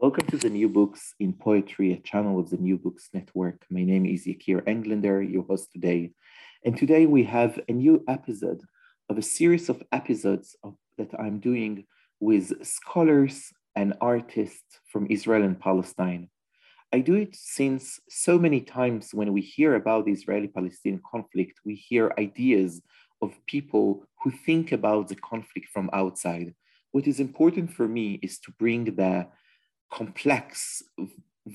Welcome to the New Books in Poetry, a channel of the New Books Network. My name is Yakir Englander, your host today. And today we have a new episode of a series of episodes of, that I'm doing with scholars and artists from Israel and Palestine. I do it since so many times when we hear about the Israeli Palestinian conflict, we hear ideas of people who think about the conflict from outside. What is important for me is to bring the complex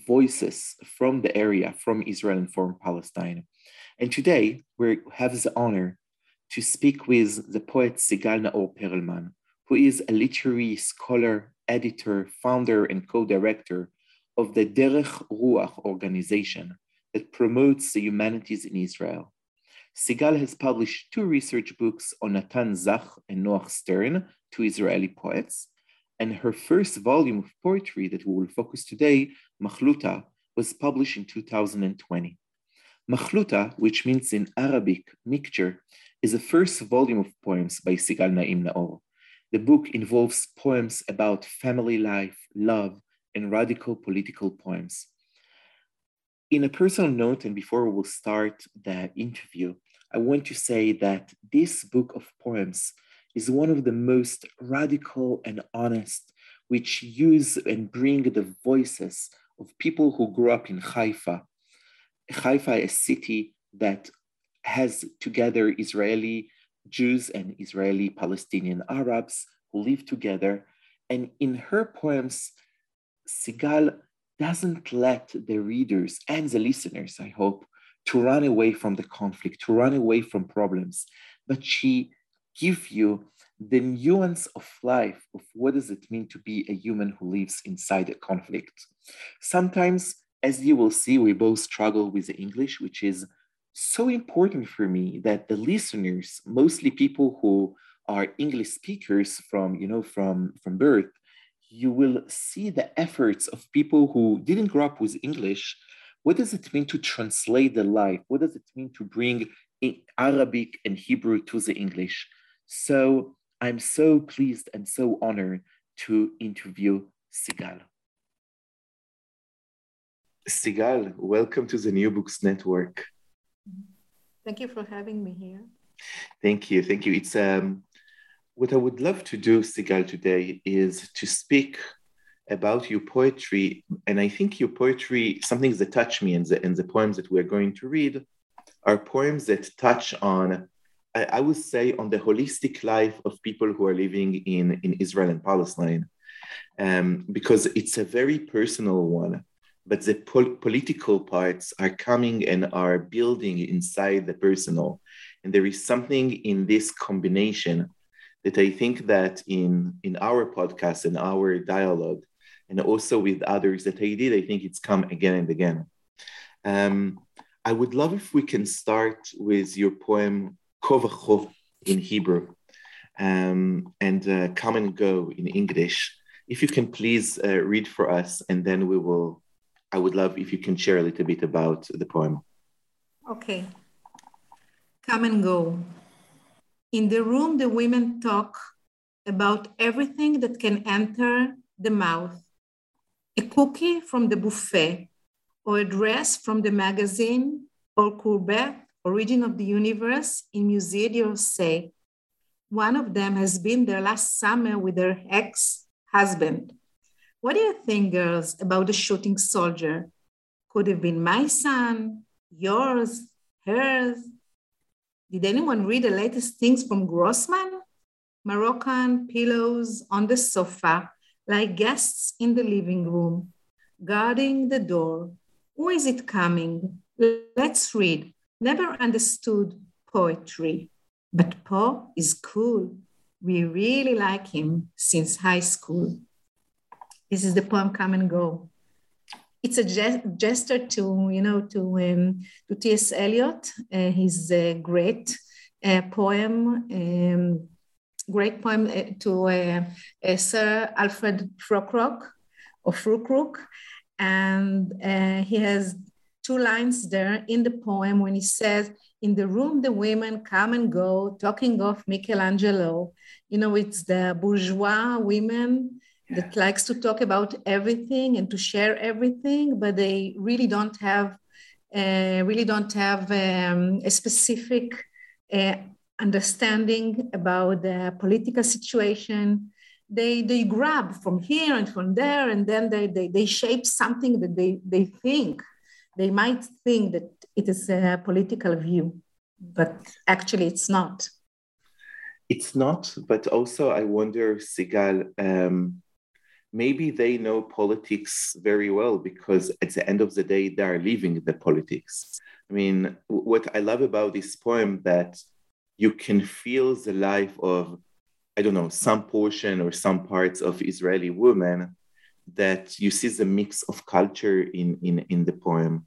voices from the area, from Israel and from Palestine. And today we have the honor to speak with the poet Sigal Naor Perelman, who is a literary scholar, editor, founder, and co-director of the Derech Ruach organization that promotes the humanities in Israel. Sigal has published two research books on Natan Zach and Noach Stern, two Israeli poets, and her first volume of poetry that we will focus today, Makhluta, was published in 2020. Makhluta, which means in Arabic mixture, is the first volume of poems by Sigal Naim Naor. The book involves poems about family life, love, and radical political poems. In a personal note, and before we will start the interview, I want to say that this book of poems is one of the most radical and honest, which use and bring the voices of people who grew up in Haifa. Haifa, a city that has together Israeli Jews and Israeli Palestinian Arabs who live together. And in her poems, Sigal doesn't let the readers and the listeners, I hope, to run away from the conflict, to run away from problems, but she give you the nuance of life of what does it mean to be a human who lives inside a conflict. Sometimes, as you will see, we both struggle with the English, which is so important for me that the listeners, mostly people who are English speakers from, you know, from, from birth, you will see the efforts of people who didn't grow up with English. What does it mean to translate the life? What does it mean to bring Arabic and Hebrew to the English? So I'm so pleased and so honored to interview Sigal. Sigal, welcome to the New Books Network. Thank you for having me here. Thank you. Thank you. It's um, what I would love to do, Sigal, today is to speak about your poetry. And I think your poetry, some things that touch me in the, in the poems that we're going to read, are poems that touch on I, would say, on the holistic life of people who are living in, in Israel and Palestine, um, because it's a very personal one. But the pol- political parts are coming and are building inside the personal. And there is something in this combination that I think that in, in our podcast and our dialogue, and also with others that I did, I think it's come again and again. Um, I would love if we can start with your poem Kovachov in Hebrew um, and uh, Come and Go in English. If you can please uh, read for us, and then we will, I would love if you can share a little bit about the poem. Okay. Come and go. In the room, the women talk about everything that can enter the mouth a cookie from the buffet, or a dress from the magazine, or courbet Origin of the Universe in Musée d'Orsay. One of them has been there last summer with her ex husband. What do you think, girls, about the shooting soldier? Could have been my son, yours, hers. Did anyone read the latest things from Grossman? Moroccan pillows on the sofa, like guests in the living room, guarding the door. Who is it coming? Let's read never understood poetry, but Poe is cool. We really like him since high school. This is the poem "Come and Go." It's a gesture to you know to um, to T.S. Eliot, uh, his uh, great uh, poem. Um, great poem uh, to uh, uh, Sir Alfred Prokrock or Frukrook, and he has two lines there in the poem when he says, in the room the women come and go, talking of Michelangelo. You know, it's the bourgeois women yeah. that likes to talk about everything and to share everything, but they really don't have uh, really don't have um, a specific uh, understanding about the political situation. They, they grab from here and from there, and then they, they, they shape something that they, they think they might think that it is a political view, but actually it's not. It's not, but also I wonder, Sigal, um, maybe they know politics very well because at the end of the day, they are leaving the politics. I mean, what I love about this poem that you can feel the life of, I don't know, some portion or some parts of Israeli women that you see the mix of culture in, in, in the poem.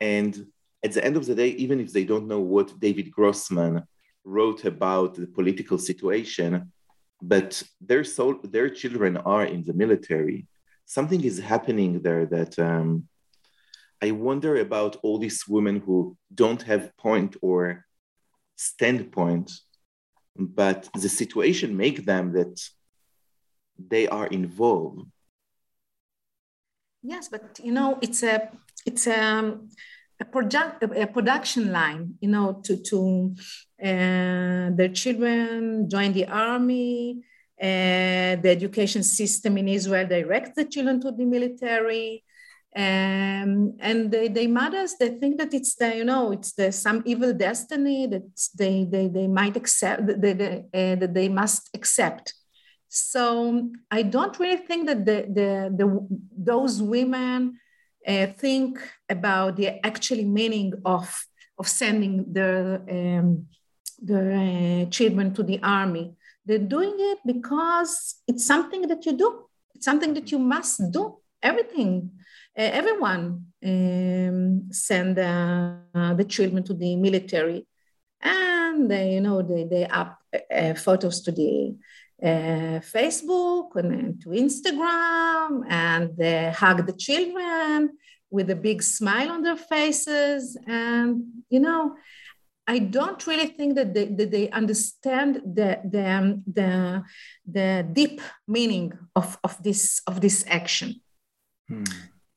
And at the end of the day, even if they don't know what David Grossman wrote about the political situation, but their soul, their children are in the military. Something is happening there that um, I wonder about all these women who don't have point or standpoint, but the situation make them that they are involved Yes, but you know, it's a it's a a, project, a production line, you know, to to uh, their children join the army. Uh, the education system in Israel directs the children to the military. Um, and they, they mothers they think that it's the you know it's the some evil destiny that they they, they might accept that they, uh, that they must accept so I don't really think that the, the, the those women uh, think about the actually meaning of, of sending their, um, their uh, children to the army. They're doing it because it's something that you do. It's something that you must do. Everything, uh, everyone um, send uh, the children to the military, and they, you know, they they up uh, photos to the uh, Facebook and to Instagram and they hug the children with a big smile on their faces. And, you know, I don't really think that they, that they understand the, the, the, the deep meaning of, of, this, of this action. Hmm.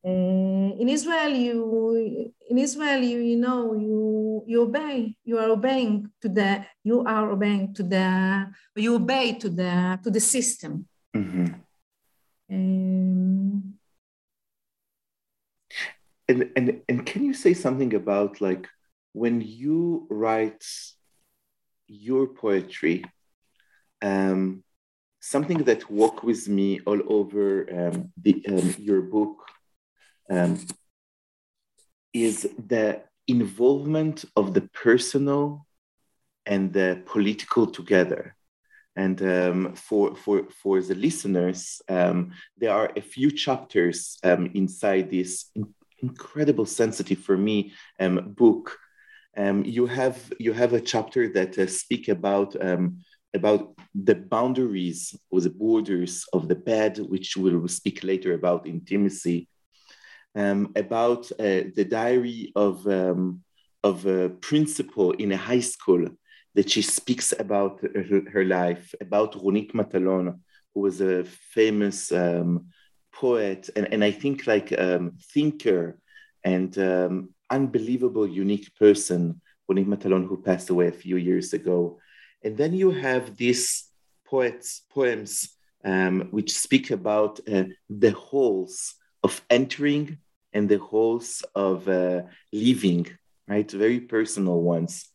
Uh, in Israel, you in Israel, you you know you you obey. You are obeying to the you are obeying to the you obey to the to the system. Mm-hmm. Um, and and and can you say something about like when you write your poetry? Um, something that walk with me all over um, the, um, your book um, is the involvement of the personal and the political together. And um, for, for, for the listeners, um, there are a few chapters um, inside this in- incredible sensitive for me um, book. Um, you have you have a chapter that uh, speak about about the boundaries or the borders of the bed, which we'll speak later about intimacy, um, about uh, the diary of, um, of a principal in a high school that she speaks about her, her life, about Ronit Matalon, who was a famous um, poet and, and I think like um, thinker and um, unbelievable, unique person, Ronit Matalon, who passed away a few years ago. And then you have these poets, poems um, which speak about uh, the holes of entering and the holes of uh, living, right? Very personal ones.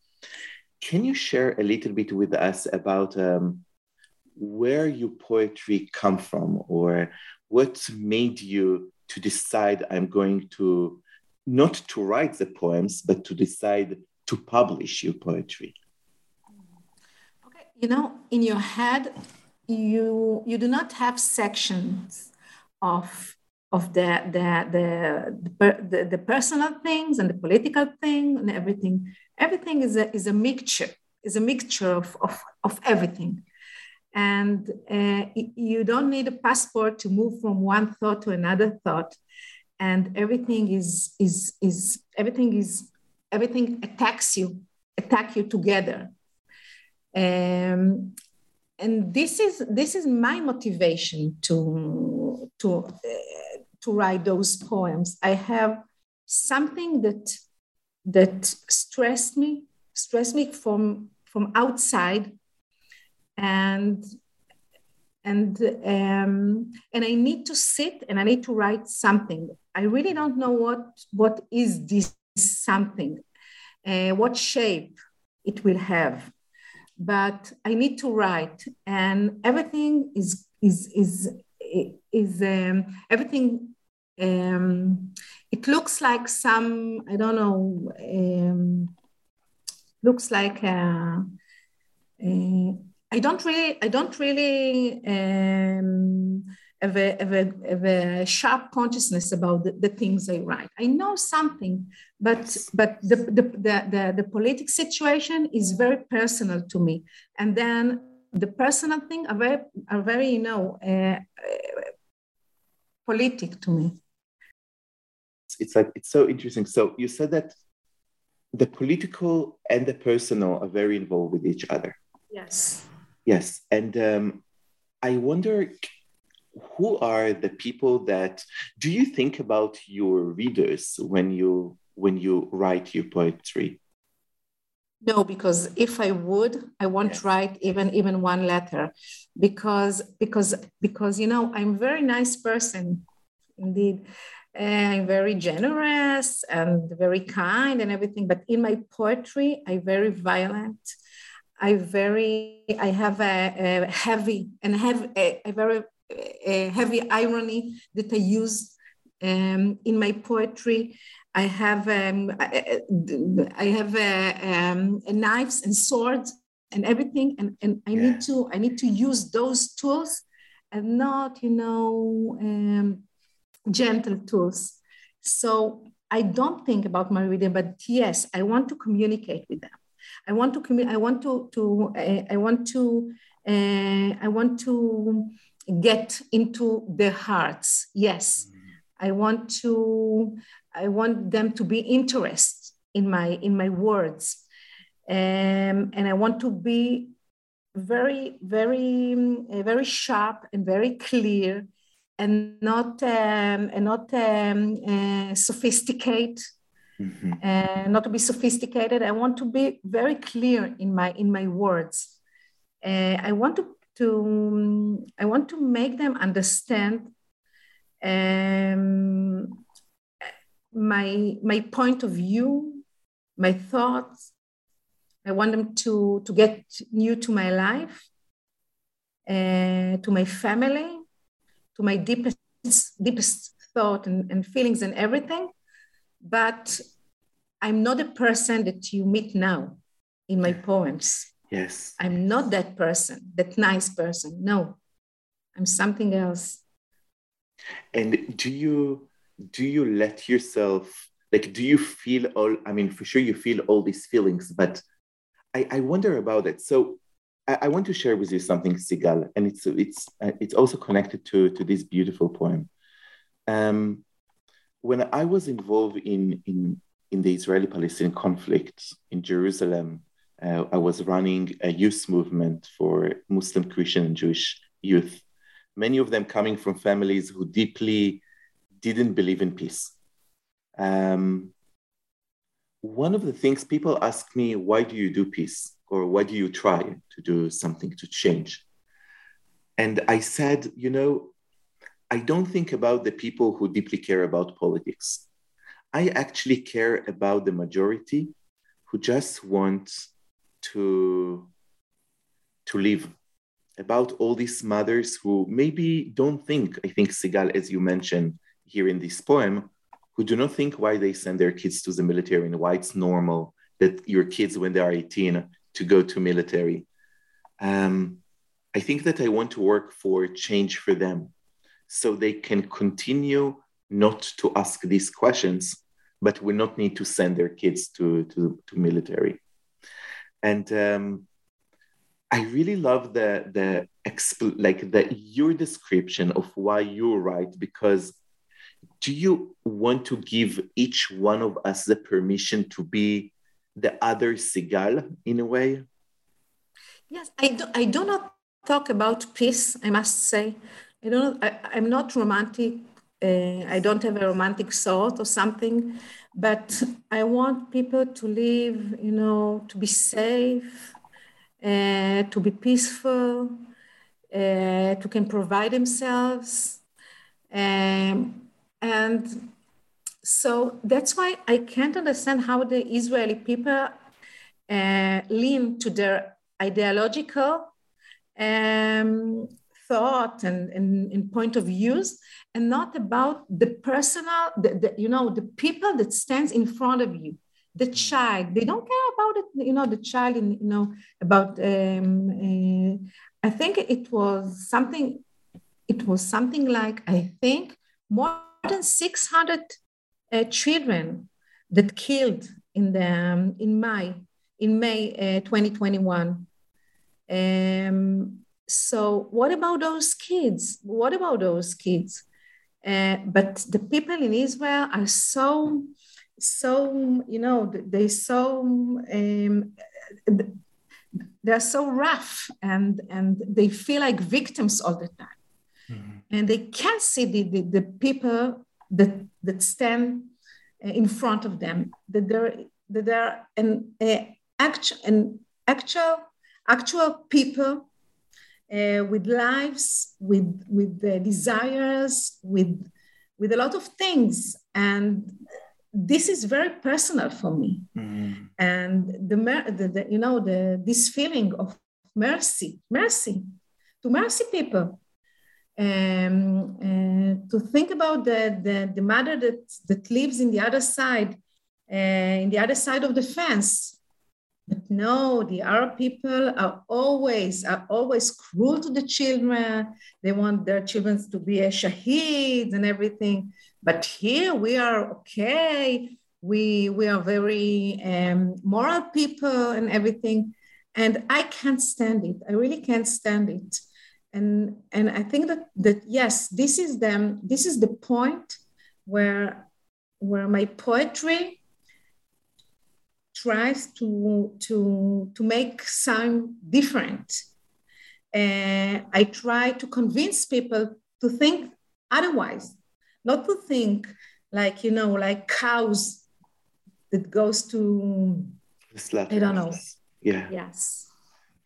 Can you share a little bit with us about um, where your poetry come from or what made you to decide I'm going to not to write the poems, but to decide to publish your poetry? Okay, you know, in your head, you you do not have sections of of the the the, the, the personal things and the political thing and everything. Everything is a is a mixture, is a mixture of, of, of everything. And uh, you don't need a passport to move from one thought to another thought. And everything is is is everything is everything attacks you, attack you together. Um, and this is this is my motivation to to uh, to write those poems. I have something that that stressed me, stressed me from from outside, and and um, and I need to sit and I need to write something. I really don't know what what is this something, uh, what shape it will have, but I need to write, and everything is is is is um, everything um, it looks like some i don't know um, looks like a, a, i don't really i don't really um, have, a, have, a, have a sharp consciousness about the, the, things i write. I know something but but the, the, the, the, the politic situation is very personal to me. And then the personal thing are very are very you know uh, uh, politic to me. It's like it's so interesting. So you said that the political and the personal are very involved with each other. Yes. Yes and um, i wonder who are the people that do you think about your readers when you when you write your poetry no because if i would i won't yes. write even even one letter because because because you know i'm a very nice person indeed I'm very generous and very kind and everything. But in my poetry, I very violent. I very I have a, a heavy and have a, a very a heavy irony that I use um, in my poetry. I have um, I, I have um, knives and swords and everything, and, and I yeah. need to I need to use those tools and not you know um, gentle tools. So I don't think about my reader, but yes, I want to communicate with them. I want to commu- I want to to uh, I want to uh, I want to get into their hearts. Yes, I want to I want them to be interested in my in my words, um, and I want to be very very uh, very sharp and very clear and not um, and not um, uh, sophisticate. Mm-hmm. uh, not to be sophisticated. I want to be very clear in my in my words. Uh, i want to to i want to make them understand um, my my point of view my thoughts. I want them to to get new to my life uh, to my family to my deepest deepest thought and, and feelings and everything. But i'm not a person that you meet now in my poems. Yes. I'm not that person that nice person. No i'm something else. And do you do you let yourself like do you feel all i mean for sure you feel all these feelings but i i wonder about it so I, I want to share with you something, Sigal, and it's it's uh, it's also connected to to this beautiful poem. Um, when I was involved in in in the Israeli-Palestinian conflict in Jerusalem, uh, I was running a youth movement for Muslim, Christian, and Jewish youth. Many of them coming from families who deeply didn't believe in peace. Um, one of the things people ask me, why do you do peace? or why do you try to do something to change? And I said, you know, I don't think about the people who deeply care about politics. I actually care about the majority who just want to, to live. About all these mothers who maybe don't think, I think, Sigal, as you mentioned here in this poem, who do not think why they send their kids to the military and why it's normal that your kids, when they are 18, to go to military. Um, I think that I want to work for change for them. so they can continue not to ask these questions, but will not need to send their kids to, to, to military. And um, I really love the the like the your description of why you write because do you want to give each one of us the permission to be the other Sigal in a way? Yes, I do, I do not talk about peace, I must say. I don't, I, I'm not romantic. Uh, I don't have a romantic thought or something, but I want people to live, you know, to be safe, uh, to be peaceful, uh, to can provide themselves. Um, and so that's why I can't understand how the Israeli people uh, lean to their ideological um, thought and, and, and, point of views and not about the personal the, the, you know the people that stands in front of you the mm. child they don't care about it you know the child in, you know about um, uh, i think it was something it was something like i think more than 600 uh, children that killed in the um, in may in may uh, 2021 um, so what about those kids? What about those kids? Uh, but the people in Israel are so, so you know, they so um, they're so rough and and they feel like victims all the time, mm-hmm. And they can't see the, the, the people that that stand in front of them that they're that they're an uh, actual an actual actual people uh, with lives, with with uh, desires, with with a lot of things, and this is very personal for me. Mm-hmm. And the, the, the, you know the this feeling of mercy, mercy, to mercy people. Um, uh, to think about the, the, the mother that, that lives in the other side, uh, in the other side of the fence, but no, the Arab people are always are always cruel to the children. They want their children to be a shaheed and everything. But here we are okay. We we are very um, moral people and everything. And I can't stand it. I really can't stand it. And and I think that that yes, this is them. This is the point where where my poetry tries to, to, to make sound different. Uh, I try to convince people to think otherwise, not to think like, you know, like cows that goes to, I don't know. Yeah. Yes.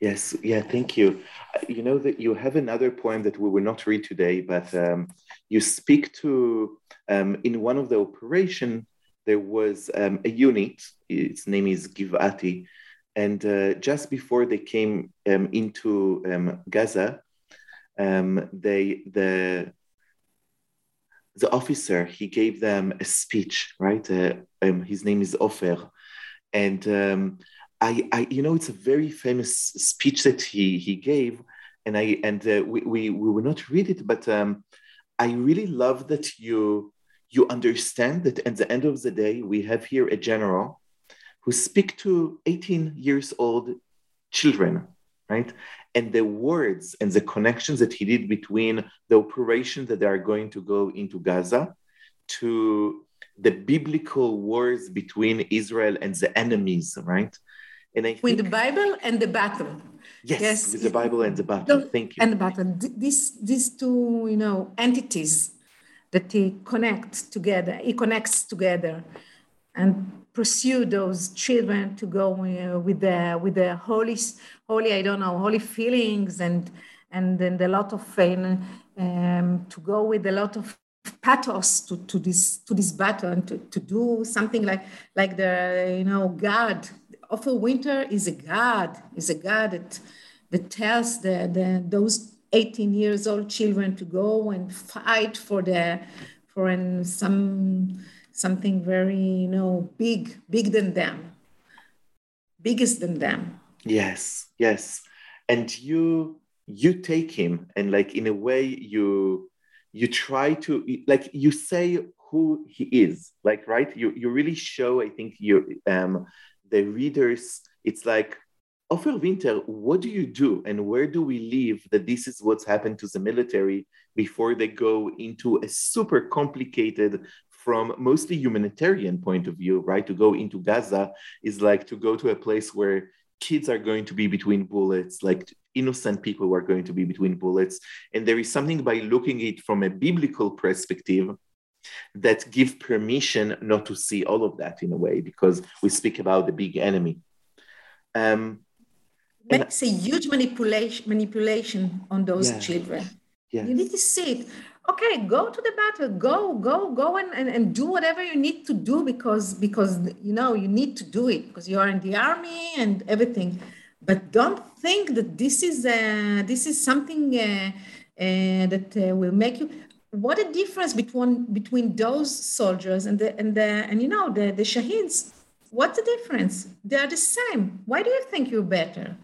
Yes, yeah, thank you. You know that you have another poem that we will not read today, but um, you speak to um, in one of the operation there was um, a unit, its name is Givati, and uh, just before they came um, into um, Gaza, um, they the the officer he gave them a speech, right? Uh, his name is Ofer, and I, I, you know, it's a very famous speech that he he gave, and I and uh, we, we we will not read it, but I really love that you you understand that at the end of the day, we have here a general who speak to 18 years old children, right? And the words and the connections that he did between the operation that they are going to go into Gaza to the biblical wars between Israel and the enemies, right? And I think, with the Bible and the battle. Yes, yes, with the Bible and the battle. Thank you. And the battle. These these two, you know, entities that he connects together, he connects together and pursue those children to go uh, with the with the holy holy I don't know holy feelings and and then a lot of pain um, to go with a lot of pathos to, to this to this battle and to, to do something like like the you know God Ofer Winter is a God is a God that that tells the, the those 18 years old children to go and fight for the for an, some something very you know big big than them biggest than them. Yes yes. And you you take him and like in a way you you try to like you say who he is like right? You you really show i think you um the readers it's like oh, Ofer Winter, what do you do and where do we leave that this is what's happened to the military before they go into a super complicated from mostly humanitarian point of view, right? To go into Gaza is like to go to a place where kids are going to be between bullets, like innocent people are going to be between bullets. And there is something by looking it from a biblical perspective that give permission not to see all of that in a way, because we speak about the big enemy. Um, makes a huge manipulation manipulation on those yeah. children. Yes. You need to see it. Okay, go to the battle. Go, go, go and, and, and do whatever you need to do because because you know you need to do it because you are in the army and everything. But don't think that this is uh, this is something uh, uh, that uh, will make you. What a difference between between those soldiers and the and the and you know the the shaheeds. What's the difference? They are the same. Why do you think you're better?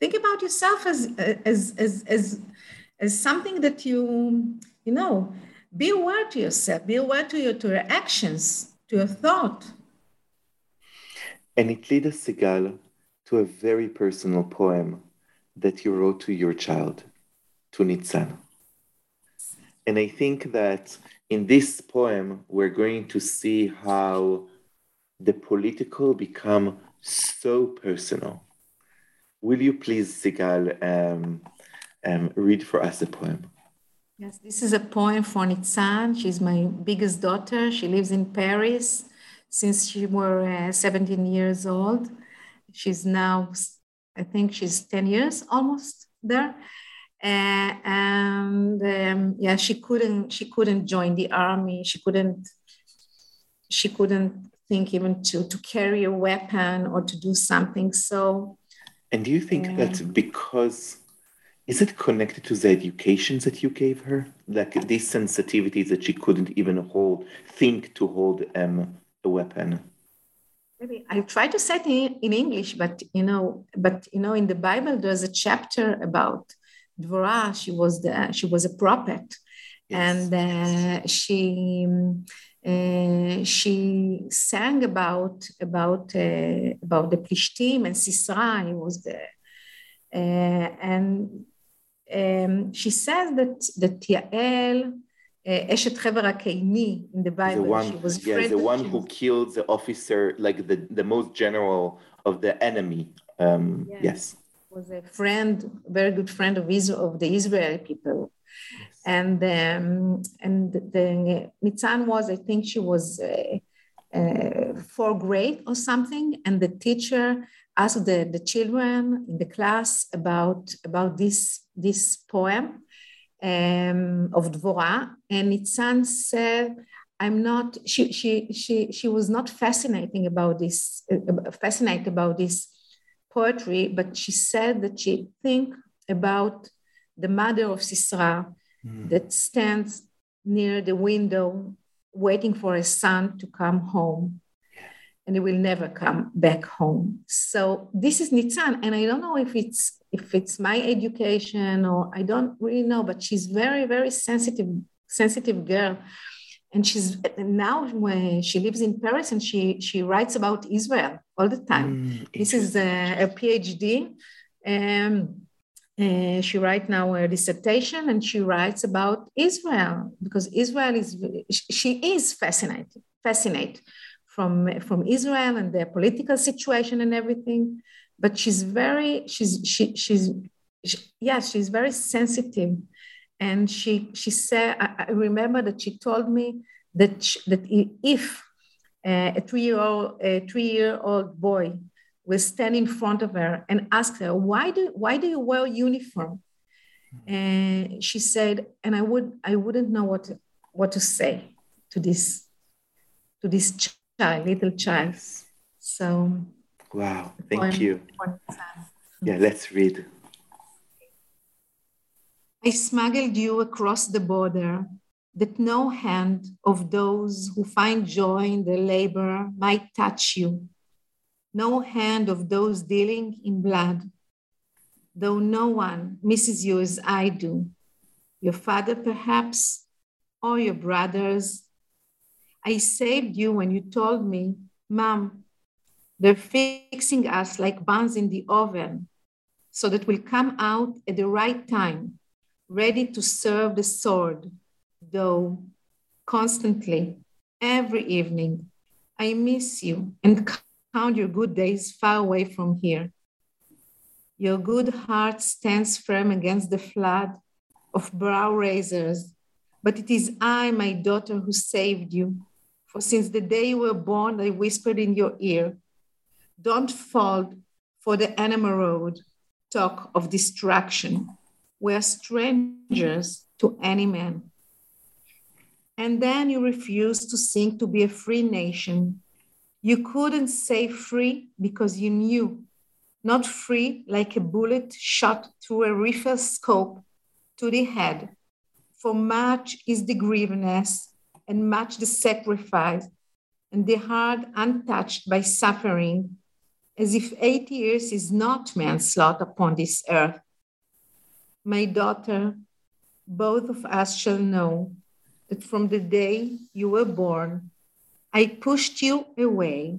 think about yourself as as as as, as something that you you know be aware to yourself be aware to your to your actions to your thought and it leads us Sigal to a very personal poem that you wrote to your child to Nitzan and I think that in this poem we're going to see how the political become so personal Will you please, Sigal, um, um, read for us the poem? Yes, this is a poem for Nitzan. She's my biggest daughter. She lives in Paris since she were uh, 17 years old. She's now, I think she's 10 years almost there. Uh, and um, yeah, she couldn't, she couldn't join the army. She couldn't, she couldn't think even to, to carry a weapon or to do something. So and do you think that because is it connected to the educations that you gave her, like these sensitivities that she couldn't even hold, think to hold um, a weapon? Maybe I try to say it in English, but you know, but you know, in the Bible there's a chapter about Dvorah. She was the she was a prophet, yes. and uh, she uh, she sang about about uh, about the Plishtim and Sisra. He was the uh, and um, she says that that Yael. Uh, Eshet Hever HaKeini in the Bible. The one, she was yeah, the one who killed the officer, like the, the most general of the enemy. Um, yes. yes. Was a friend, very good friend of Israel, of the Israeli people and um, and the Nitzan was, I think she was uh, uh, fourth grade or something, and the teacher asked the, the children in the class about about this this poem um, of Dvorah, and Nitzan said. I'm not. She she she she was not fascinating about this. Uh, fascinated about this poetry, but she said that she think about the mother of Sisra, mm. that stands near the window waiting for a son to come home. And he will never come back home. So this is nitzan and i don't know if it's if it's my education or i don't really know but she's very very sensitive sensitive girl and she's now when she lives in paris and she she writes about israel all the time. Mm, this is a, a phd um, uh, she writes now a dissertation and she writes about Israel because Israel is she is fascinated fascinated from from Israel and their political situation and everything. But she's very she's she, she's she, yeah she's very sensitive and she she said I, I remember that she told me that she, that if uh, a three year old a three year old boy will stand in front of her and ask her, why do, why do you wear uniform? And she said, and I would, I wouldn't know what to, what to say to this, to this child, little child. So. Wow, thank one, you. One yeah, let's read. I smuggled you across the border that no hand of those who find joy in their labor might touch you no hand of those dealing in blood, though no one misses you as I do. Your father, perhaps, or your brothers. I saved you when you told me, Mom, they're fixing us like buns in the oven so that we'll come out at the right time, ready to serve the sword, though constantly, every evening. I miss you and count your good days far away from here. Your good heart stands firm against the flood of brow razors, but it is I, my daughter, who saved you. For since the day you were born, I whispered in your ear, Don't fall for the enemy road, talk of destruction. We are strangers to any man. And then you refused to sing to be a free nation. You couldn't say free because you knew not free like a bullet shot through a rifle scope to the head. For much is the grievousness and much the sacrifice, and the heart untouched by suffering, as if eight years is not manslaughter upon this earth. My daughter, both of us shall know that from the day you were born, I pushed you away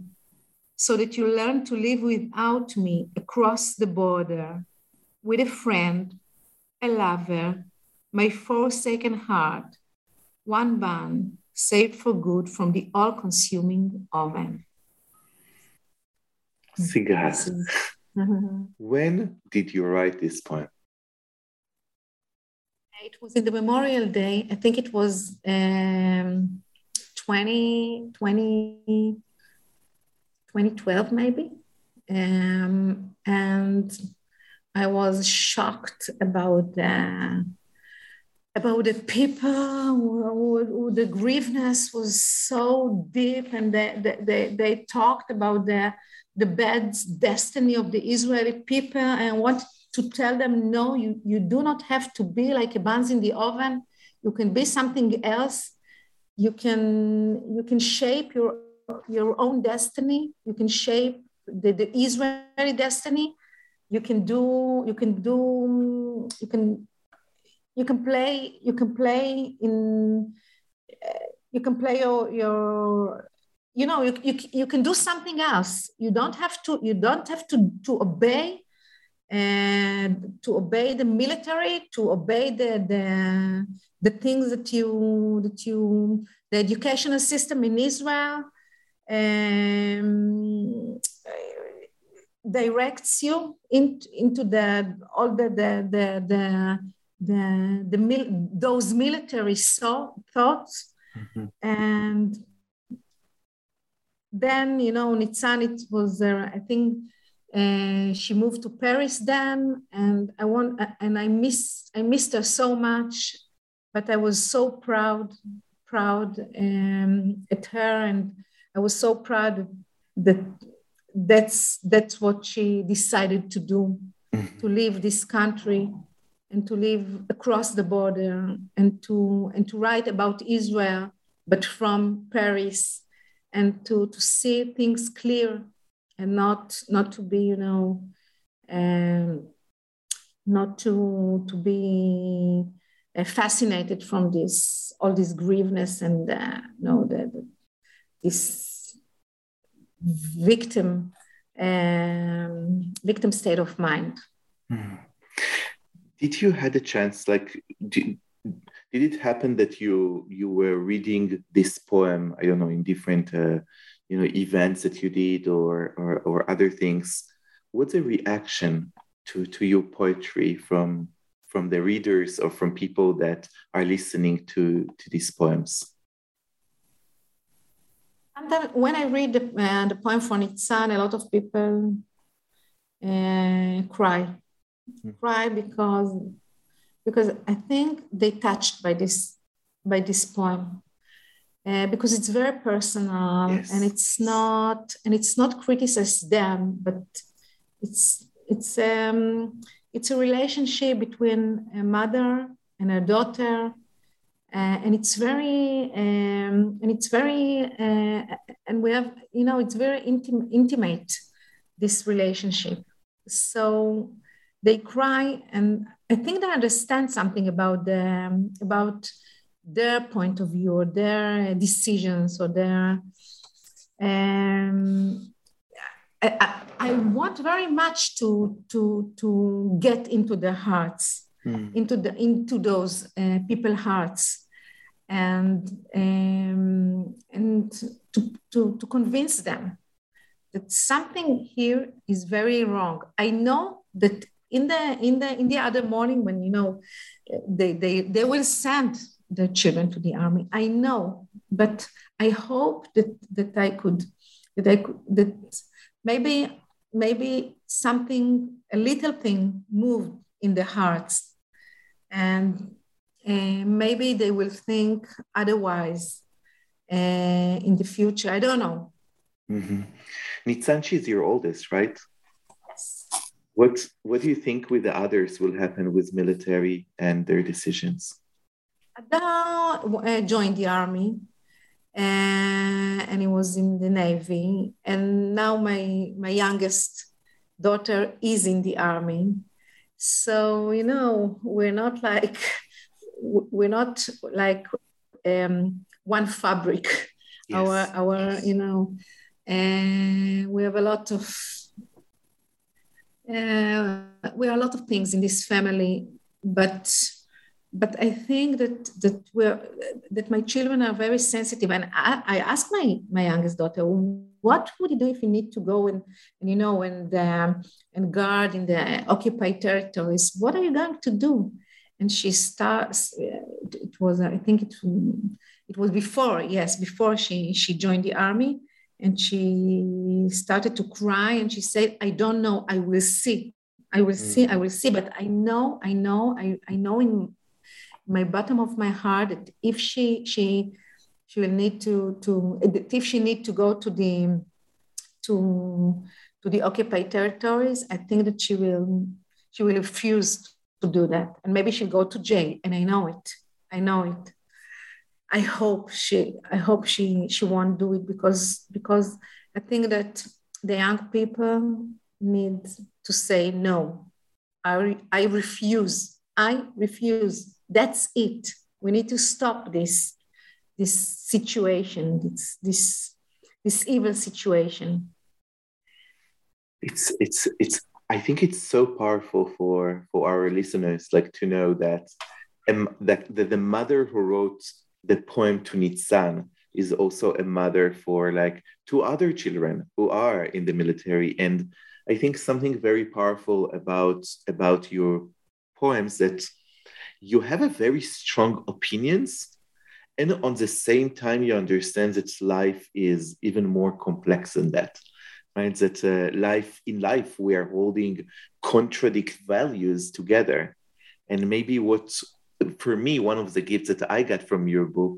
so that you learn to live without me across the border with a friend, a lover, my forsaken heart, one bun saved for good from the all consuming oven. Sigal, when did you write this poem? It was in the Memorial Day. I think it was um, 20, 20, 2012 maybe. Um, and I was shocked about the about the people the grievousness was so deep and they, they, they, talked about the, the bad destiny of the Israeli people and wanted to tell them, no, you, you do not have to be like a buns in the oven. You can be something else. You can, you can shape your your own destiny. You can shape the, the Israeli destiny. You can do, you can do, you can, you can play, you can play in, uh, you can play your, your you know, you, you, you can do something else. You don't have to, you don't have to, to obey and to obey the military, to obey the, the, the things that you, that you, the educational system in Israel, um, directs you in, into the all the the the the, the, the mil, those military so, thoughts mm-hmm. and then you know Nitzan it was uh, I think uh, she moved to Paris then and I want and I miss I missed her so much but I was so proud proud um, at her and I was so proud that that's that's what she decided to do, mm-hmm. to leave this country and to live across the border and to and to write about Israel, but from Paris, and to to see things clear and not not to be you know um, not to to be uh, fascinated from this all this grieveness and uh, no the, the this victim um, victim state of mind. Mm. Did you had a chance like did, did it happen that you you were reading this poem I don't know in different uh, you know events that you did or, or or other things? What's the reaction to to your poetry from from the readers or from people that are listening to to these poems? And then when I read the, uh, the poem from Nitzan, a lot of people uh, cry, mm-hmm. cry because because I think they touched by this by this poem. Uh, because it's very personal yes. and it's not and it's not criticize them but it's it's um it's a relationship between a mother and a daughter uh, and it's very um, and it's very uh, and we have you know it's very intim- intimate this relationship so they cry and i think they understand something about the about their point of view or their decisions or their um, I, I, want very much to to to get into their hearts, mm. into the into those uh, people hearts, and um, and to, to to convince them that something here is very wrong. I know that in the in the in the other morning when you know they they they will send their children to the army. I know, but I hope that that I could that I could that maybe maybe something a little thing moved in the hearts. And uh, maybe they will think otherwise uh, in the future. I don't know. Mm-hmm. Nitzanchi is your oldest right? What what do you think with the others will happen with military and their decisions Ada uh, joined the army uh, and he was in the navy. And now my my youngest daughter is in the army. So you know, we're not like we're not like um, one fabric. Yes. Our our you know, and uh, we have a lot of uh, we are a lot of things in this family, but but I think that that we're that my children are very sensitive, and I, I asked my my youngest daughter, what would you do if you need to go and, and you know and um, and guard in the occupied territories? What are you going to do? And she starts. It was I think it it was before yes before she she joined the army, and she started to cry and she said, I don't know, I will see. I will see, mm. I will see, but I know, I know, I, I know in my bottom of my heart if she she she will need to to if she need to go to the to to the occupied territories, I think that she will she will refuse to do that, and maybe she'll go to jail. And I know it. I know it. I hope she I hope she she won't do it because because I think that the young people need to say no. I I refuse. I refuse that's it. We need to stop this, this situation, this, this, this evil situation. It's, it's, it's, I think it's so powerful for, for our listeners, like to know that, um, that the, the mother who wrote the poem to Nitzan is also a mother for like two other children who are in the military. And I think something very powerful about about your poems that you have a very strong opinions and on the same time you understand that life is even more complex than that right? That uh, life in life we are holding contradict values together. And maybe what for me one of the gifts that i got from your book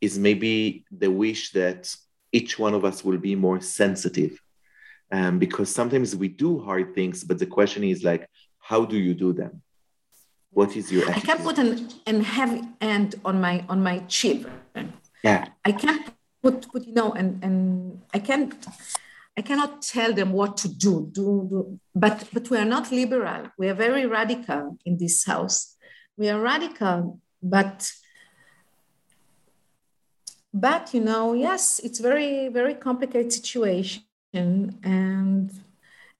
is maybe the wish that each one of us will be more sensitive. Um, because sometimes we do hard things but the question is like how do you do them what is your attitude? I can't put an, an heavy hand on my on my children. Yeah. I can't put put you know and and I can't I cannot tell them what to do. Do, do but but we are not liberal. We are very radical in this house. We are radical, but but you know, yes, it's very very complicated situation and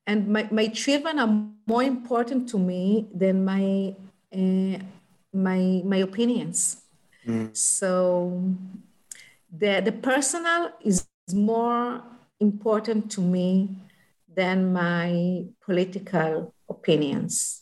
and my, my children are more important to me than my uh, my my opinions. Mm. So the the personal is more important to me than my political opinions.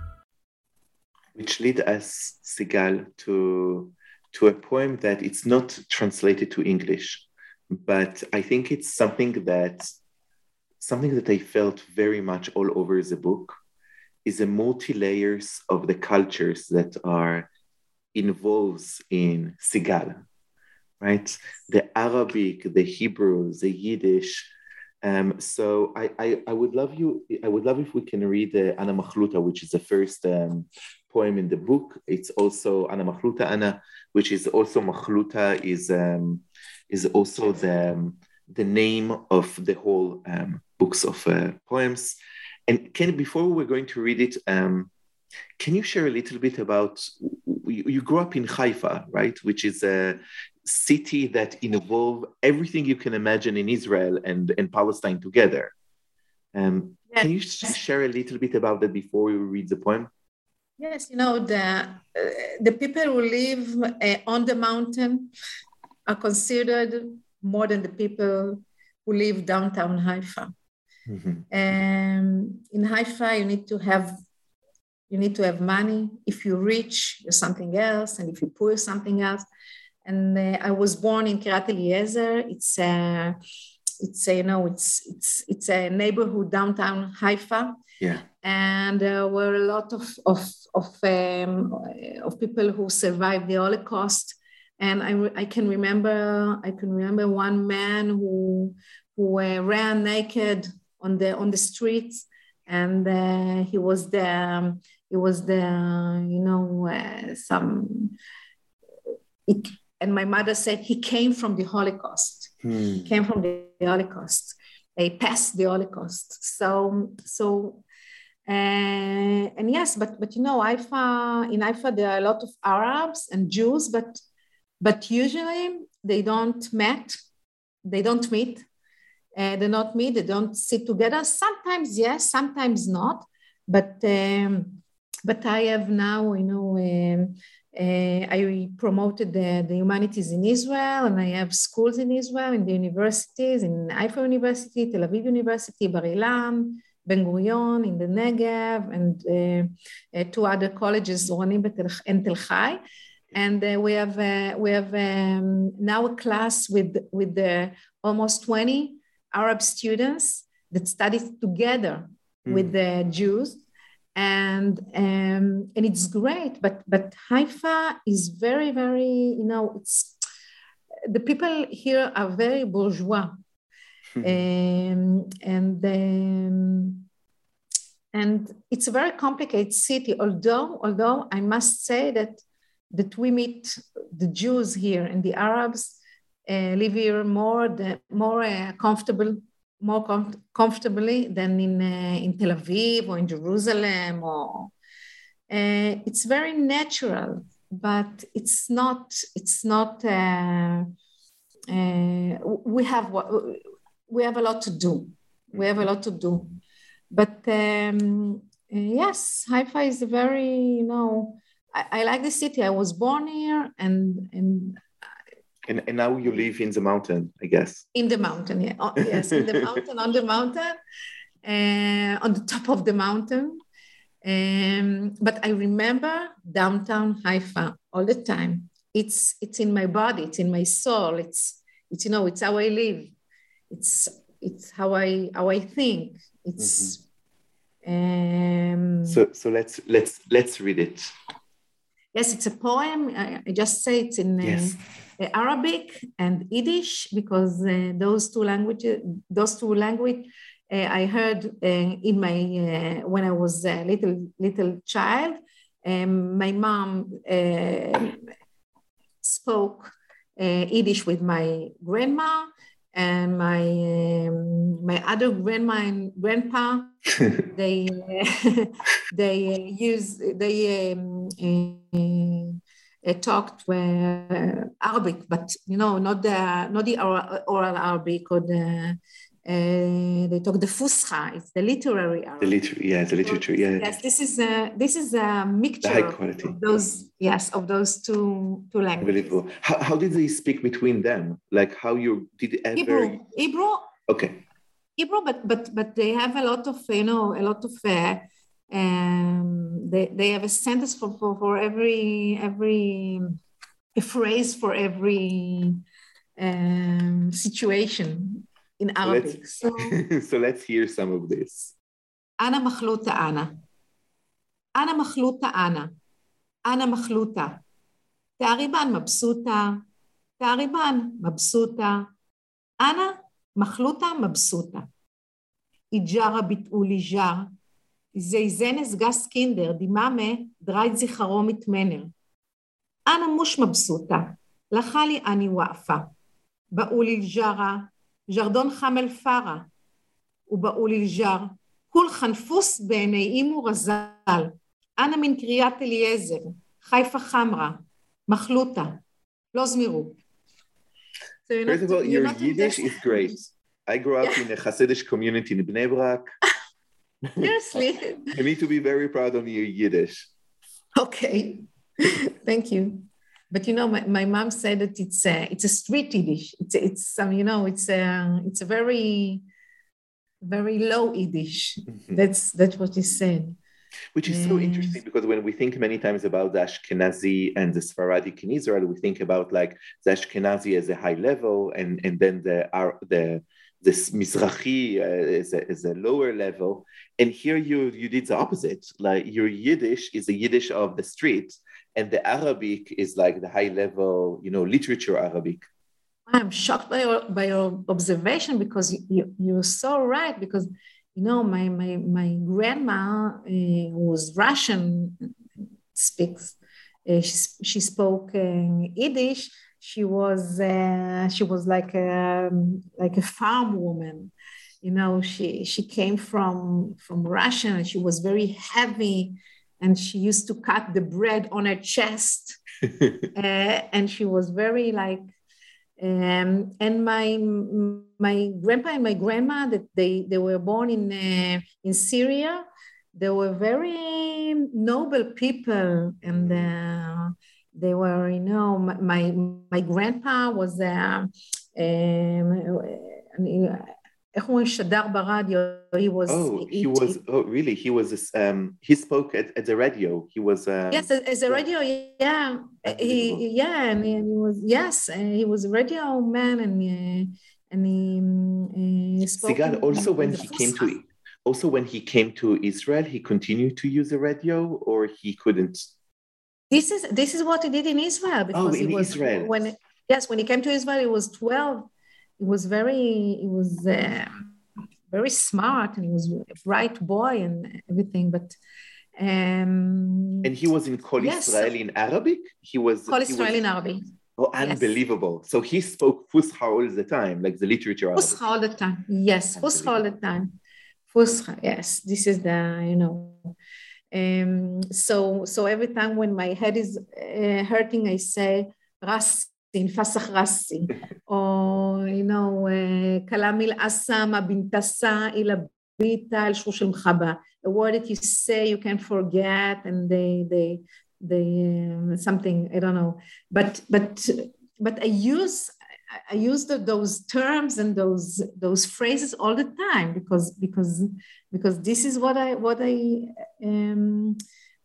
which lead us, Sigal, to, to a poem that it's not translated to English, but I think it's something that something that I felt very much all over the book is a multi layers of the cultures that are involves in Sigal, right? The Arabic, the Hebrew, the Yiddish. Um, so I, I, I, would love you. I would love if we can read uh, Ana Machluta, which is the first um, poem in the book. It's also Ana Machluta Ana, which is also Machluta is um, is also the um, the name of the whole um, books of uh, poems. And can before we're going to read it, um, can you share a little bit about you, you grew up in Haifa, right? Which is a city that involve everything you can imagine in Israel and, and Palestine together. Um, yes. Can you share a little bit about that before we read the poem? Yes, you know the uh, the people who live uh, on the mountain are considered more than the people who live downtown Haifa. Mm-hmm. And in Haifa, you need to have you need to have money. If you're rich, you're something else, and if you're poor, something else. And uh, I was born in Kiryat Eliezer. It's a, it's a, you know, it's it's it's a neighborhood downtown Haifa. Yeah. And there were a lot of of of um, of people who survived the Holocaust. And I, I can remember I can remember one man who who uh, ran naked on the on the streets and uh, he was the um, it was the you know uh, some it, and my mother said he came from the holocaust hmm. he came from the holocaust he passed the holocaust so so uh, and yes but but you know in Haifa there are a lot of Arabs and Jews but but usually they don't meet they don't meet. Uh, they're not meet they don't sit together. Sometimes yes sometimes not. But um, but I have now, you know, um, uh, I promoted the, the, humanities in Israel, and I have schools in Israel, in the universities, in Haifa University, Tel Aviv University, Bar Ilan, Ben Gurion, in the Negev, and uh, uh, two other colleges, Ronim and Tel Chai. And we have uh, we have um, now a class with with almost 20 Arab students that study together mm. with the Jews and um, and it's great but but haifa is very very you know it's the people here are very bourgeois um, and and it's a very complicated city although although i must say that that we meet the jews here and the arabs uh, live here more the more uh, comfortable more com- comfortably than in, uh, in Tel Aviv or in Jerusalem or uh, it's very natural, but it's not, it's not, uh, uh we have what, we have a lot to do. We have a lot to do. But um, yes, Haifa is a very, you know, I, I like the city. I was born here and, and and, and now you live in the mountain, I guess. In the mountain, yeah. Oh, yes, in the mountain, on the mountain, uh, on the top of the mountain. Um, but I remember downtown Haifa all the time. It's it's in my body, it's in my soul. It's it's you know, it's how I live. It's it's how I how I think. It's mm-hmm. um, so so let's let's let's read it. Yes, it's a poem. I, I just say it's in uh. Arabic and Yiddish because uh, those two languages, those two language, uh, I heard uh, in my uh, when I was a little little child. Um, my mom uh, spoke Yiddish with my grandma, and my um, my other grandma and grandpa they they use they um, uh, talked uh, Arabic, but you know, not the not the oral Arabic or the uh, they talk the Fusha. It's the literary Arabic. The literary, yeah, the literature, yeah. Yes, this is a this is a mixture the high quality. of those. Yes, of those two two languages. Unbelievable. How, how did they speak between them? Like how you did ever? Hebrew. Hebrew. Okay. Hebrew, but but but they have a lot of you know a lot of. Uh, um, they, they have a sentence for, for, for every every a phrase for every um, situation in Arabic. Let's, so, so let's hear some of this. אנה מחלוטה אנה. אנה מחלוטה אנה. אנה מחלוטה. תעריבן מבסוטה. תעריבן מבסוטה. אנה מחלוטה מבסוטה. איג'רה ביטאולי ז'ר. זייזנס גס קינדר דימאמה דרייד זיכרו מתמנר. אנה מוש מבסוטה. לחלי אני וואפה. באולי ג'רה. ז'רדון חמל פארה, ובאולי ג'ר, כול חנפוס בעיני אימו רזל. אנא מן קריאת אליעזר, חיפה חמרה, מחלוטה, לא זמירו. First of all, your Yiddish is great. I grew up in a Hasidic community in Bnei Brak. Seriously? you need to be very proud of your Yiddish. Okay, thank you. But you know, my, my mom said that it's a, it's a street Yiddish. It's it's some you know it's a it's a very very low Yiddish. Mhm. That's that's what he said. Which is so interesting because when we think many times about the Ashkenazi and the Sephardic in Israel, we think about like the Ashkenazi as a high level, and and then the Ar- the the Mizrahi uh, is, a, is a lower level. And here you you did the opposite. Like your Yiddish is the Yiddish of the street, and the Arabic is like the high level, you know, literature Arabic. I'm shocked by your by your observation because you, you you're so right because you know my my my grandma uh, was Russian speaks uh, she she spoke uh, Yiddish she was uh, she was like a like a farm woman you know she she came from from Russia and she was very heavy and she used to cut the bread on her chest. Uh, and she was very like um, and my my grandpa and my grandma that they they were born in uh, in Syria. They were very noble people and uh, they were you know my my, my grandpa was uh, um, he was. Oh, he, was. Oh, really? He was. Um, he spoke at, at the radio. He was. Um, yes, at a radio. Yeah, uh, he yeah, and he, was yes, he was a radio man, and and he, mm, he spoke. Sigal, also when he came to also when he came to Israel, he continued to use the radio, or he couldn't. This is this is what he did in Israel. Oh, because oh, in was, Israel. When yes, when he came to Israel, he was twelve he was very he was uh, very smart and he was a bright boy and everything but um, and he was in Kol yes. Israel in Arabic. He was Kol Israel was, in Arabic. Oh, unbelievable! Yes. So he spoke Fusha all the time, like the literature. Fusha all the time. Yes, Fusha all the time. Fusha. Yes, this is the you know. Um, so so every time when my head is uh, hurting, I say Rassin, Fasach Rassin, or you know, uh, kalam il asama bintasa ila bita al shush al. A word that you say you can forget and they, they, they, um, something, I don't know. But, but, but I use, I use the, those terms and those, those phrases all the time because, because, because this is what I, what I, um,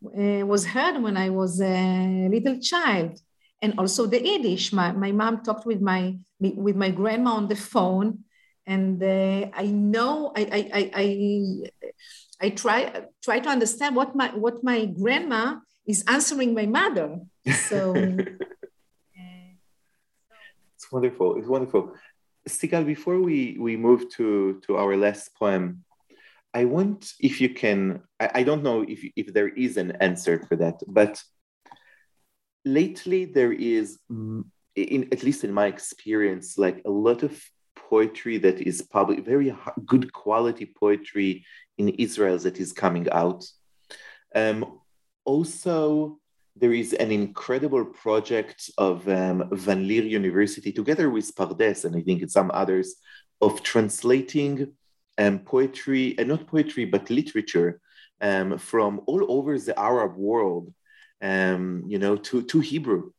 uh, was heard when I was a little child and also the Yiddish. My my mom talked with my with my grandma on the phone, and uh, I know I I I. I I try try to understand what my what my grandma is answering my mother. So It's wonderful. It's wonderful. Sigal, before we, we move to, to our last poem, I want if you can, I, I don't know if, if there is an answer for that, but lately there is, mm, in, at least in my experience, like a lot of poetry that is probably very good quality poetry in Israel that is coming out. Um, also, there is an incredible project of um, Van Leer University together with Pardes and I think some others of translating um, poetry and not poetry but literature um, from all over the Arab world, um, you know, to, to Hebrew.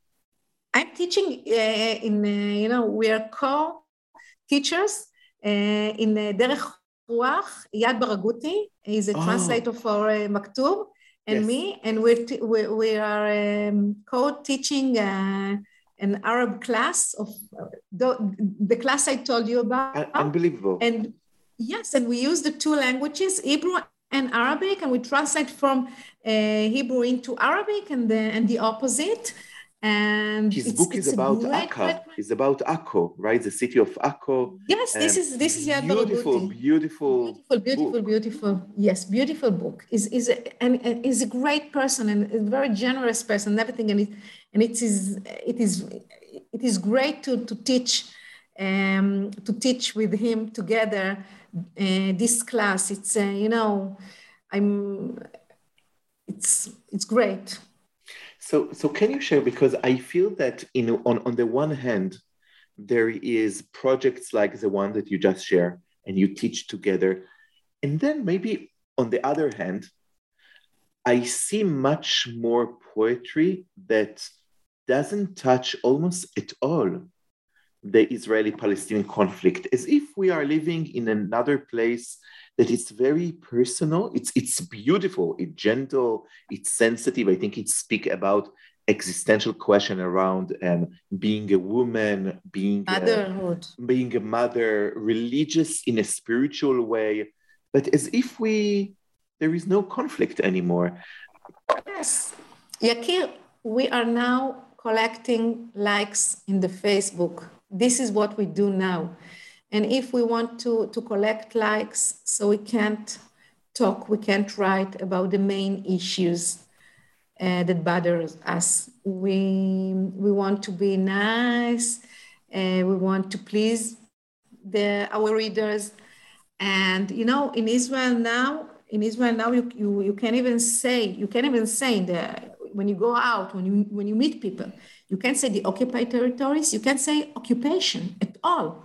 I'm teaching uh, in, uh, you know, we are co-teachers uh, in uh, Derech Ruach, Yad Baraguti. He's a Oh. translator for uh, Maktub and Yes. me, and we're t- we, we are um, co-teaching uh, an Arab class of the, the class I told you about. Un- unbelievable. And yes, and we use the two languages, Hebrew and Arabic, and we translate from uh, Hebrew into Arabic and the, and the opposite. and his it's- book is it's about Akka. It's about Akko, right? The city of Akko. Yes, this Um, is this is beautiful, beautiful, beautiful, beautiful, book. beautiful. Yes, beautiful book. Is is a, and, and is a great person and a very generous person. and Everything and it and it is it is it is great to to teach um, to teach with him together uh, this class. It's uh, you know I'm it's it's great. So, so can you share? Because I feel that in on on the one hand, there is projects like the one that you just share and you teach together, and then maybe on the other hand, I see much more poetry that doesn't touch almost at all the Israeli-Palestinian conflict, as if we are living in another place that is very personal. It's it's beautiful, it's gentle, it's sensitive. I think it speak about existential question around um, being a woman, being a, Motherhood. being a mother, religious in a spiritual way, but as if we there is no conflict anymore. Yes. Yakir, we are now collecting likes in the Facebook. This is what we do now. And if we want to, to collect likes, so we can't talk, we can't write about the main issues uh, that bother us. We, we want to be nice, uh, we want to please the, our readers. And, you know, in Israel now, in Israel now, you, you, you can't even say, you can't even say that when you go out, when you, when you meet people, you can't say the occupied territories, you can't say occupation at all.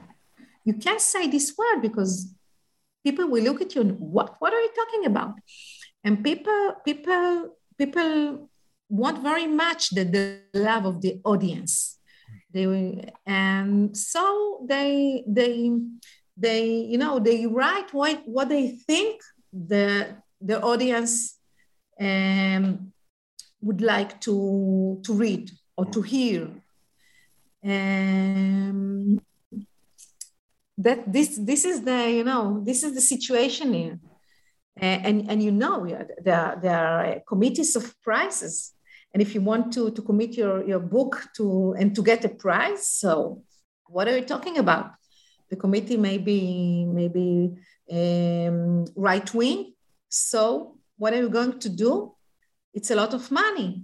You can't say this word because people will look at you and what, what are you talking about? And people, people, people want very much the, the love of the audience. They and so they, they, they, you know, they write what, what they think the, the audience um, would like to, to read or to hear. Um, that this this is the you know this is the situation here, and and you know there there are committees of prizes, and if you want to to commit your your book to and to get a prize, so what are you talking about? The committee may be maybe um, right wing, so what are you going to do? It's a lot of money,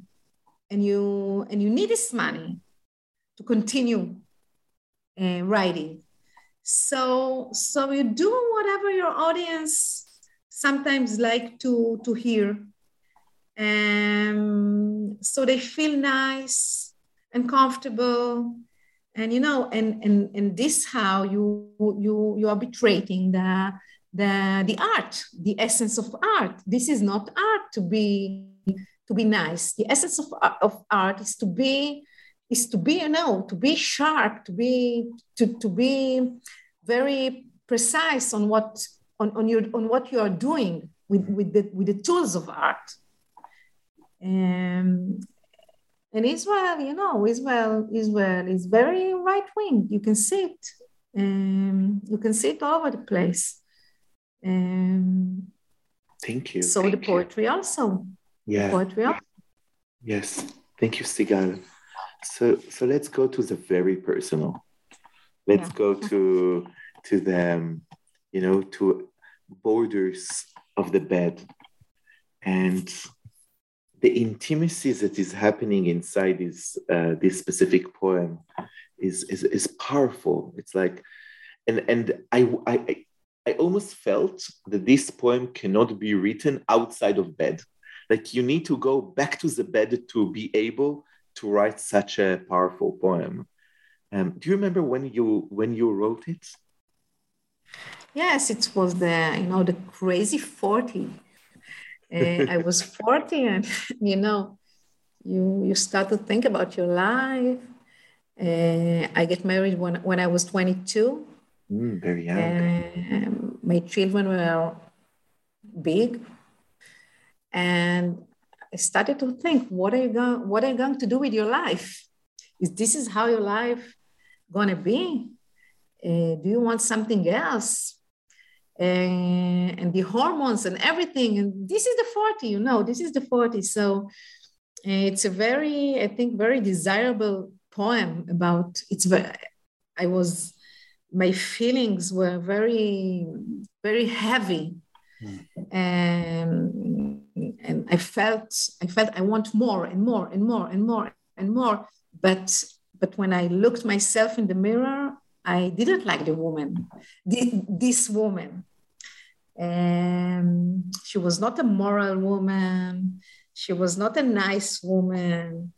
and you and you need this money to continue uh, writing. So so you do whatever your audience sometimes like to to hear, and so they feel nice and comfortable, and you know, and and and this how you you you are betraying the the the art, the essence of art. This is not art to be to be nice. The essence of, of art is to be is to be you know to be sharp to be to, to be very precise on what on, on your on what you are doing with with the with the tools of art um, and israel you know israel israel is very right wing you can see it um, you can see it all over the place um, Thank you. so Thank the poetry you. also Yeah. Yes. Thank you, Sigal. So so let's go to the very personal. Let's Yeah. go to to the you know to borders of the bed and the intimacy that is happening inside this uh, this specific poem is, is is powerful. It's like and and I I- I almost felt that this poem cannot be written outside of bed like you need to go back to the bed to be able to write such a powerful poem um, do you remember when you when you wrote it Yes, it was the you know the crazy forty. Uh, I was forty, and you know, you you start to think about your life. Uh, I get married when when I was twenty two. Mm, very young Um, my children were big, and I started to think, what are you going what are you going to do with your life? Is this is how your life gonna be? Uh, do you want something else? Uh, and the hormones and everything. And this is the 40, you know, this is the 40. So it's a very, I think, very desirable poem about it's. Very, I was, my feelings were very, very heavy, mm. and and I felt, I felt I want more and more and more and more and more. But but when I looked myself in the mirror, I didn't like the woman, this, woman. And she was not a moral woman. She was not a nice woman.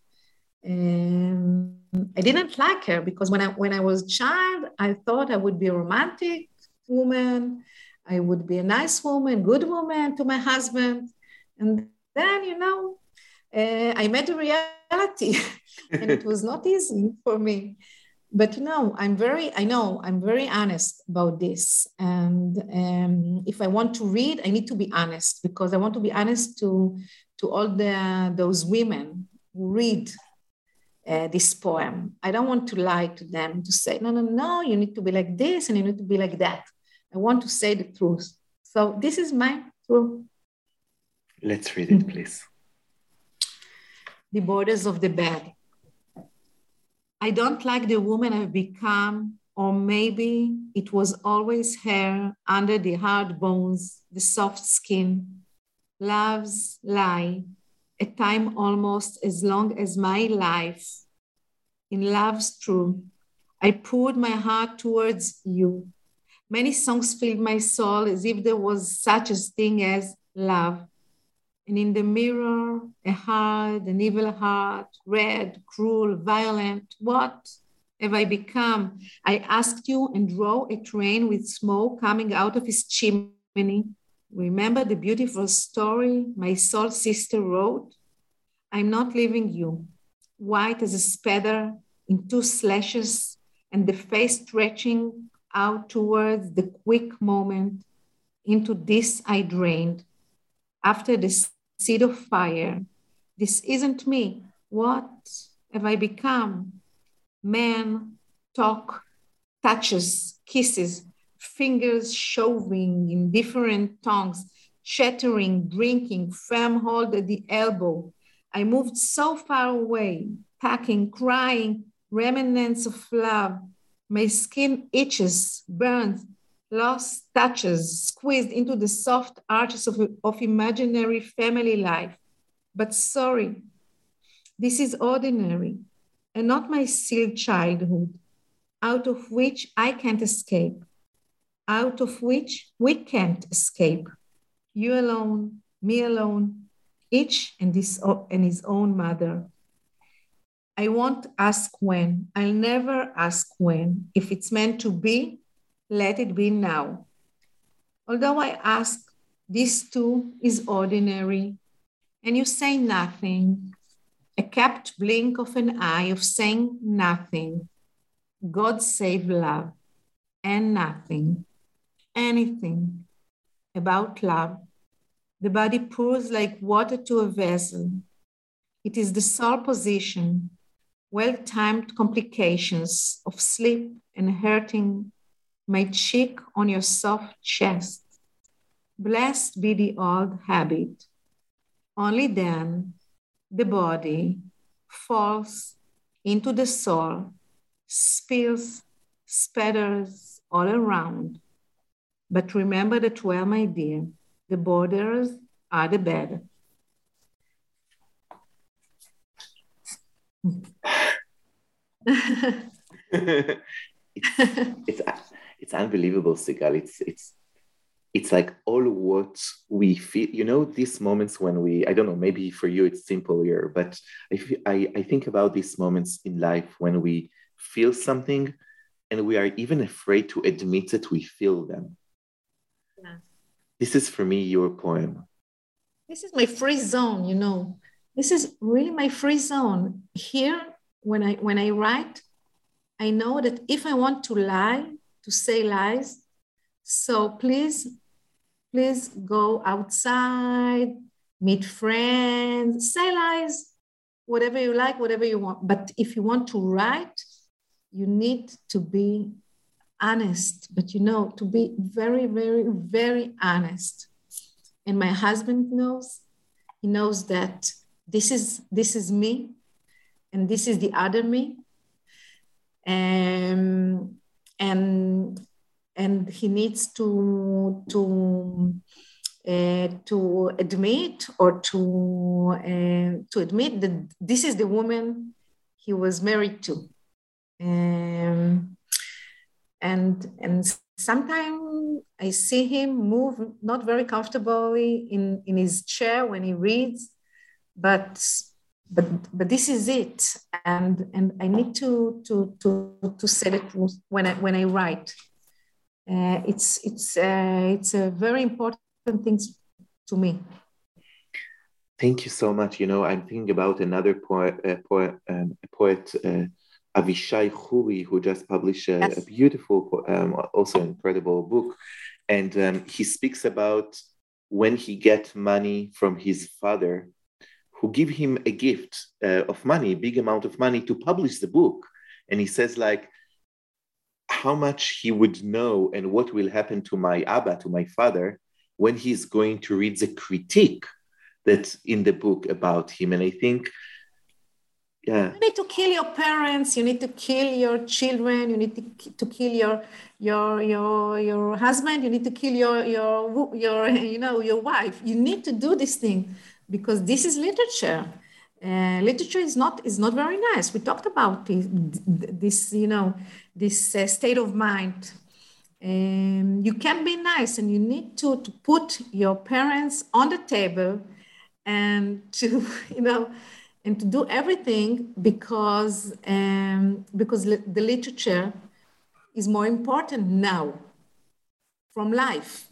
And I didn't like her because when I when I was child, I thought I would be a romantic woman. I would be a nice woman, good woman to my husband. And then, you know, uh, I met reality, and it was not easy for me. But you know i'm very i know i'm very honest about this. And um, if i want to read i need to be honest because i want to be honest to to all the those women who read uh, this poem. I don't want to lie to them to say no no no you need to be like this and you need to be like that. I want to say the truth. So this is my truth let's read it please the borders of the bed I don't like the woman I've become, or maybe it was always her under the hard bones, the soft skin. Love's lie, a time almost as long as my life. In love's true, I poured my heart towards you. Many songs filled my soul as if there was such a thing as love. And in the mirror, a hard, an evil heart, red, cruel, violent. What have I become? I asked you and draw a train with smoke coming out of his chimney. Remember the beautiful story my soul sister wrote? I'm not leaving you, white as a spider in two slashes, and the face stretching out towards the quick moment. Into this I drained after the seed of fire. This isn't me. What have I become? Man, talk, touches, kisses, fingers shoving in different tongues, chattering, drinking, firm hold at the elbow. I moved so far away, packing, crying, remnants of love. My skin itches, burns, lost touches squeezed into the soft arches of, of imaginary family life. But sorry, this is ordinary and not my sealed childhood, out of which I can't escape, out of which we can't escape. You alone, me alone, each and, this, and his own mother. I won't ask when. I'll never ask when. If it's meant to be, let it be now. Although I ask, this too is ordinary, and you say nothing, a kept blink of an eye of saying nothing. God save love, and nothing, anything about love. The body pours like water to a vessel. It is the sole position, well timed complications of sleep and hurting my cheek on your soft chest. Blessed be the old habit. Only then the body falls into the soul, spills, spatters all around. But remember that well, my dear, the borders are the bed. it's, it's it's unbelievable, Sigal. It's it's it's like all what we feel. You know, these moments when we I don't know. Maybe for you it's simple here, but I I, I think about these moments in life when we feel something, and we are even afraid to admit that we feel them. Yeah. This is for me your poem. This is my free zone. You know, this is really my free zone. Here, when I when I write, I know that if I want to lie, to say lies. So please, please go outside, meet friends, say lies, whatever you like, whatever you want. But if you want to write, you need to be honest, but you know, to be very, very, very honest. And my husband knows, he knows that this is this is me, and this is the other me. Um, and and he needs to to uh, to admit or to uh, to admit that this is the woman he was married to. Um, and and sometimes I see him move not very comfortably in, in his chair when he reads, but but but this is it, and and I need to to to to say it when I when I write. Uh, it's it's uh, it's a very important thing to me. Thank you so much. You know, I'm thinking about another poet, uh, poet, um, poet uh, Avishai Khoury, who just published a, yes. a beautiful, um, also incredible book. And um, he speaks about when he get money from his father, who give him a gift uh, of money, big amount of money to publish the book. And he says like, how much he would know and what will happen to my Abba, to my father, when he's going to read the critique that's in the book about him. And I think yeah. You need to kill your parents. You need to kill your children. You need to, to kill your your your your husband. You need to kill your your your you know your wife. You need to do this thing because this is literature. Uh, literature is not is not very nice. We talked about this, this you know this uh, state of mind. Um, you can be nice, and you need to to put your parents on the table, and to you know and to do everything because um, because the literature is more important now from life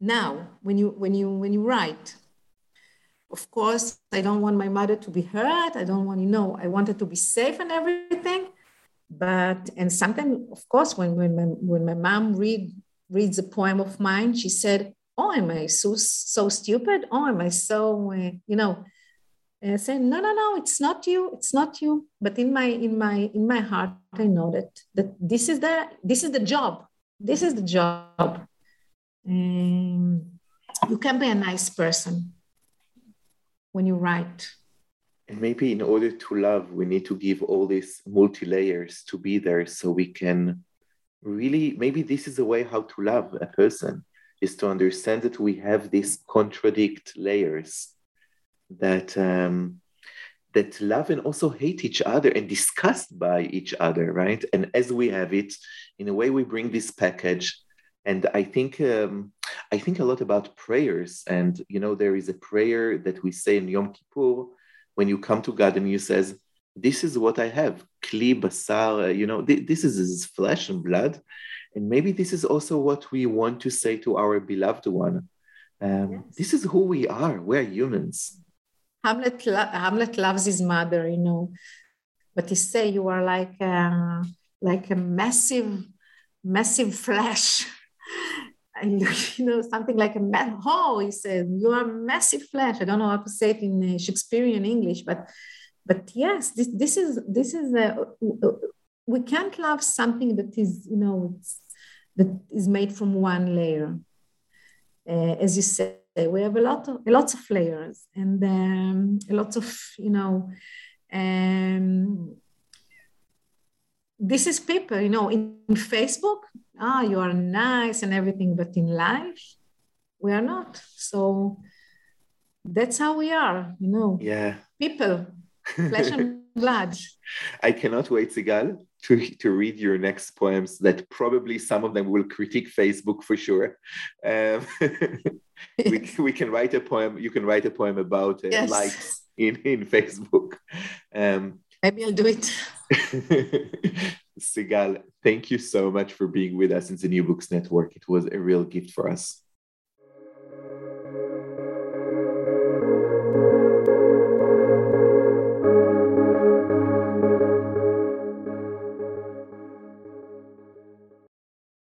now when you when you when you write of course i don't want my mother to be hurt. I don't want you know i wanted to be safe and everything. But and sometimes of course when when my, when my mom read reads a poem of mine she said oh am i so so stupid? Oh am i so uh, you know? And saying no no no it's not you. It's not you. But in my in my in my heart i know that that this is the this is the job. This is the job. Um, you can be a nice person when you write and maybe in order to love we need to give all these multi layers to be there so we can really maybe this is a way how to love a person is to understand that we have these contradict layers that um, that love and also hate each other and disgust by each other, right? And as we have it, in a way, we bring this package. And I think um, I think a lot about prayers. And you know, there is a prayer that we say in Yom Kippur when you come to God and you says, "This is what I have, kli basar." You know, th- this is his flesh and blood. And maybe this is also what we want to say to our beloved one. Um, yes. This is who we are. We're humans. Hamlet, Hamlet loves his mother, you know, but he say you are like a, like a massive, massive flesh. you know, something like a man. Oh, he said, you are massive flesh. I don't know how to say it in uh, Shakespearean English, but but yes, this this is this is a, we can't love something that is you know that is made from one layer. Uh, as you said, we have a lot of lots of layers and um, lots of you know um, this is people you know in, in facebook ah you are nice and everything but in life we are not. So that's how we are you know. Yeah. People flesh and blood. I cannot wait sigal to, to read your next poems that probably some of them will critique facebook for sure. Um, we, we can write a poem you can write a poem about uh, yes. likes in, in facebook. Um, maybe i'll do it sigal thank you so much for being with us in the new books network. It was a real gift for us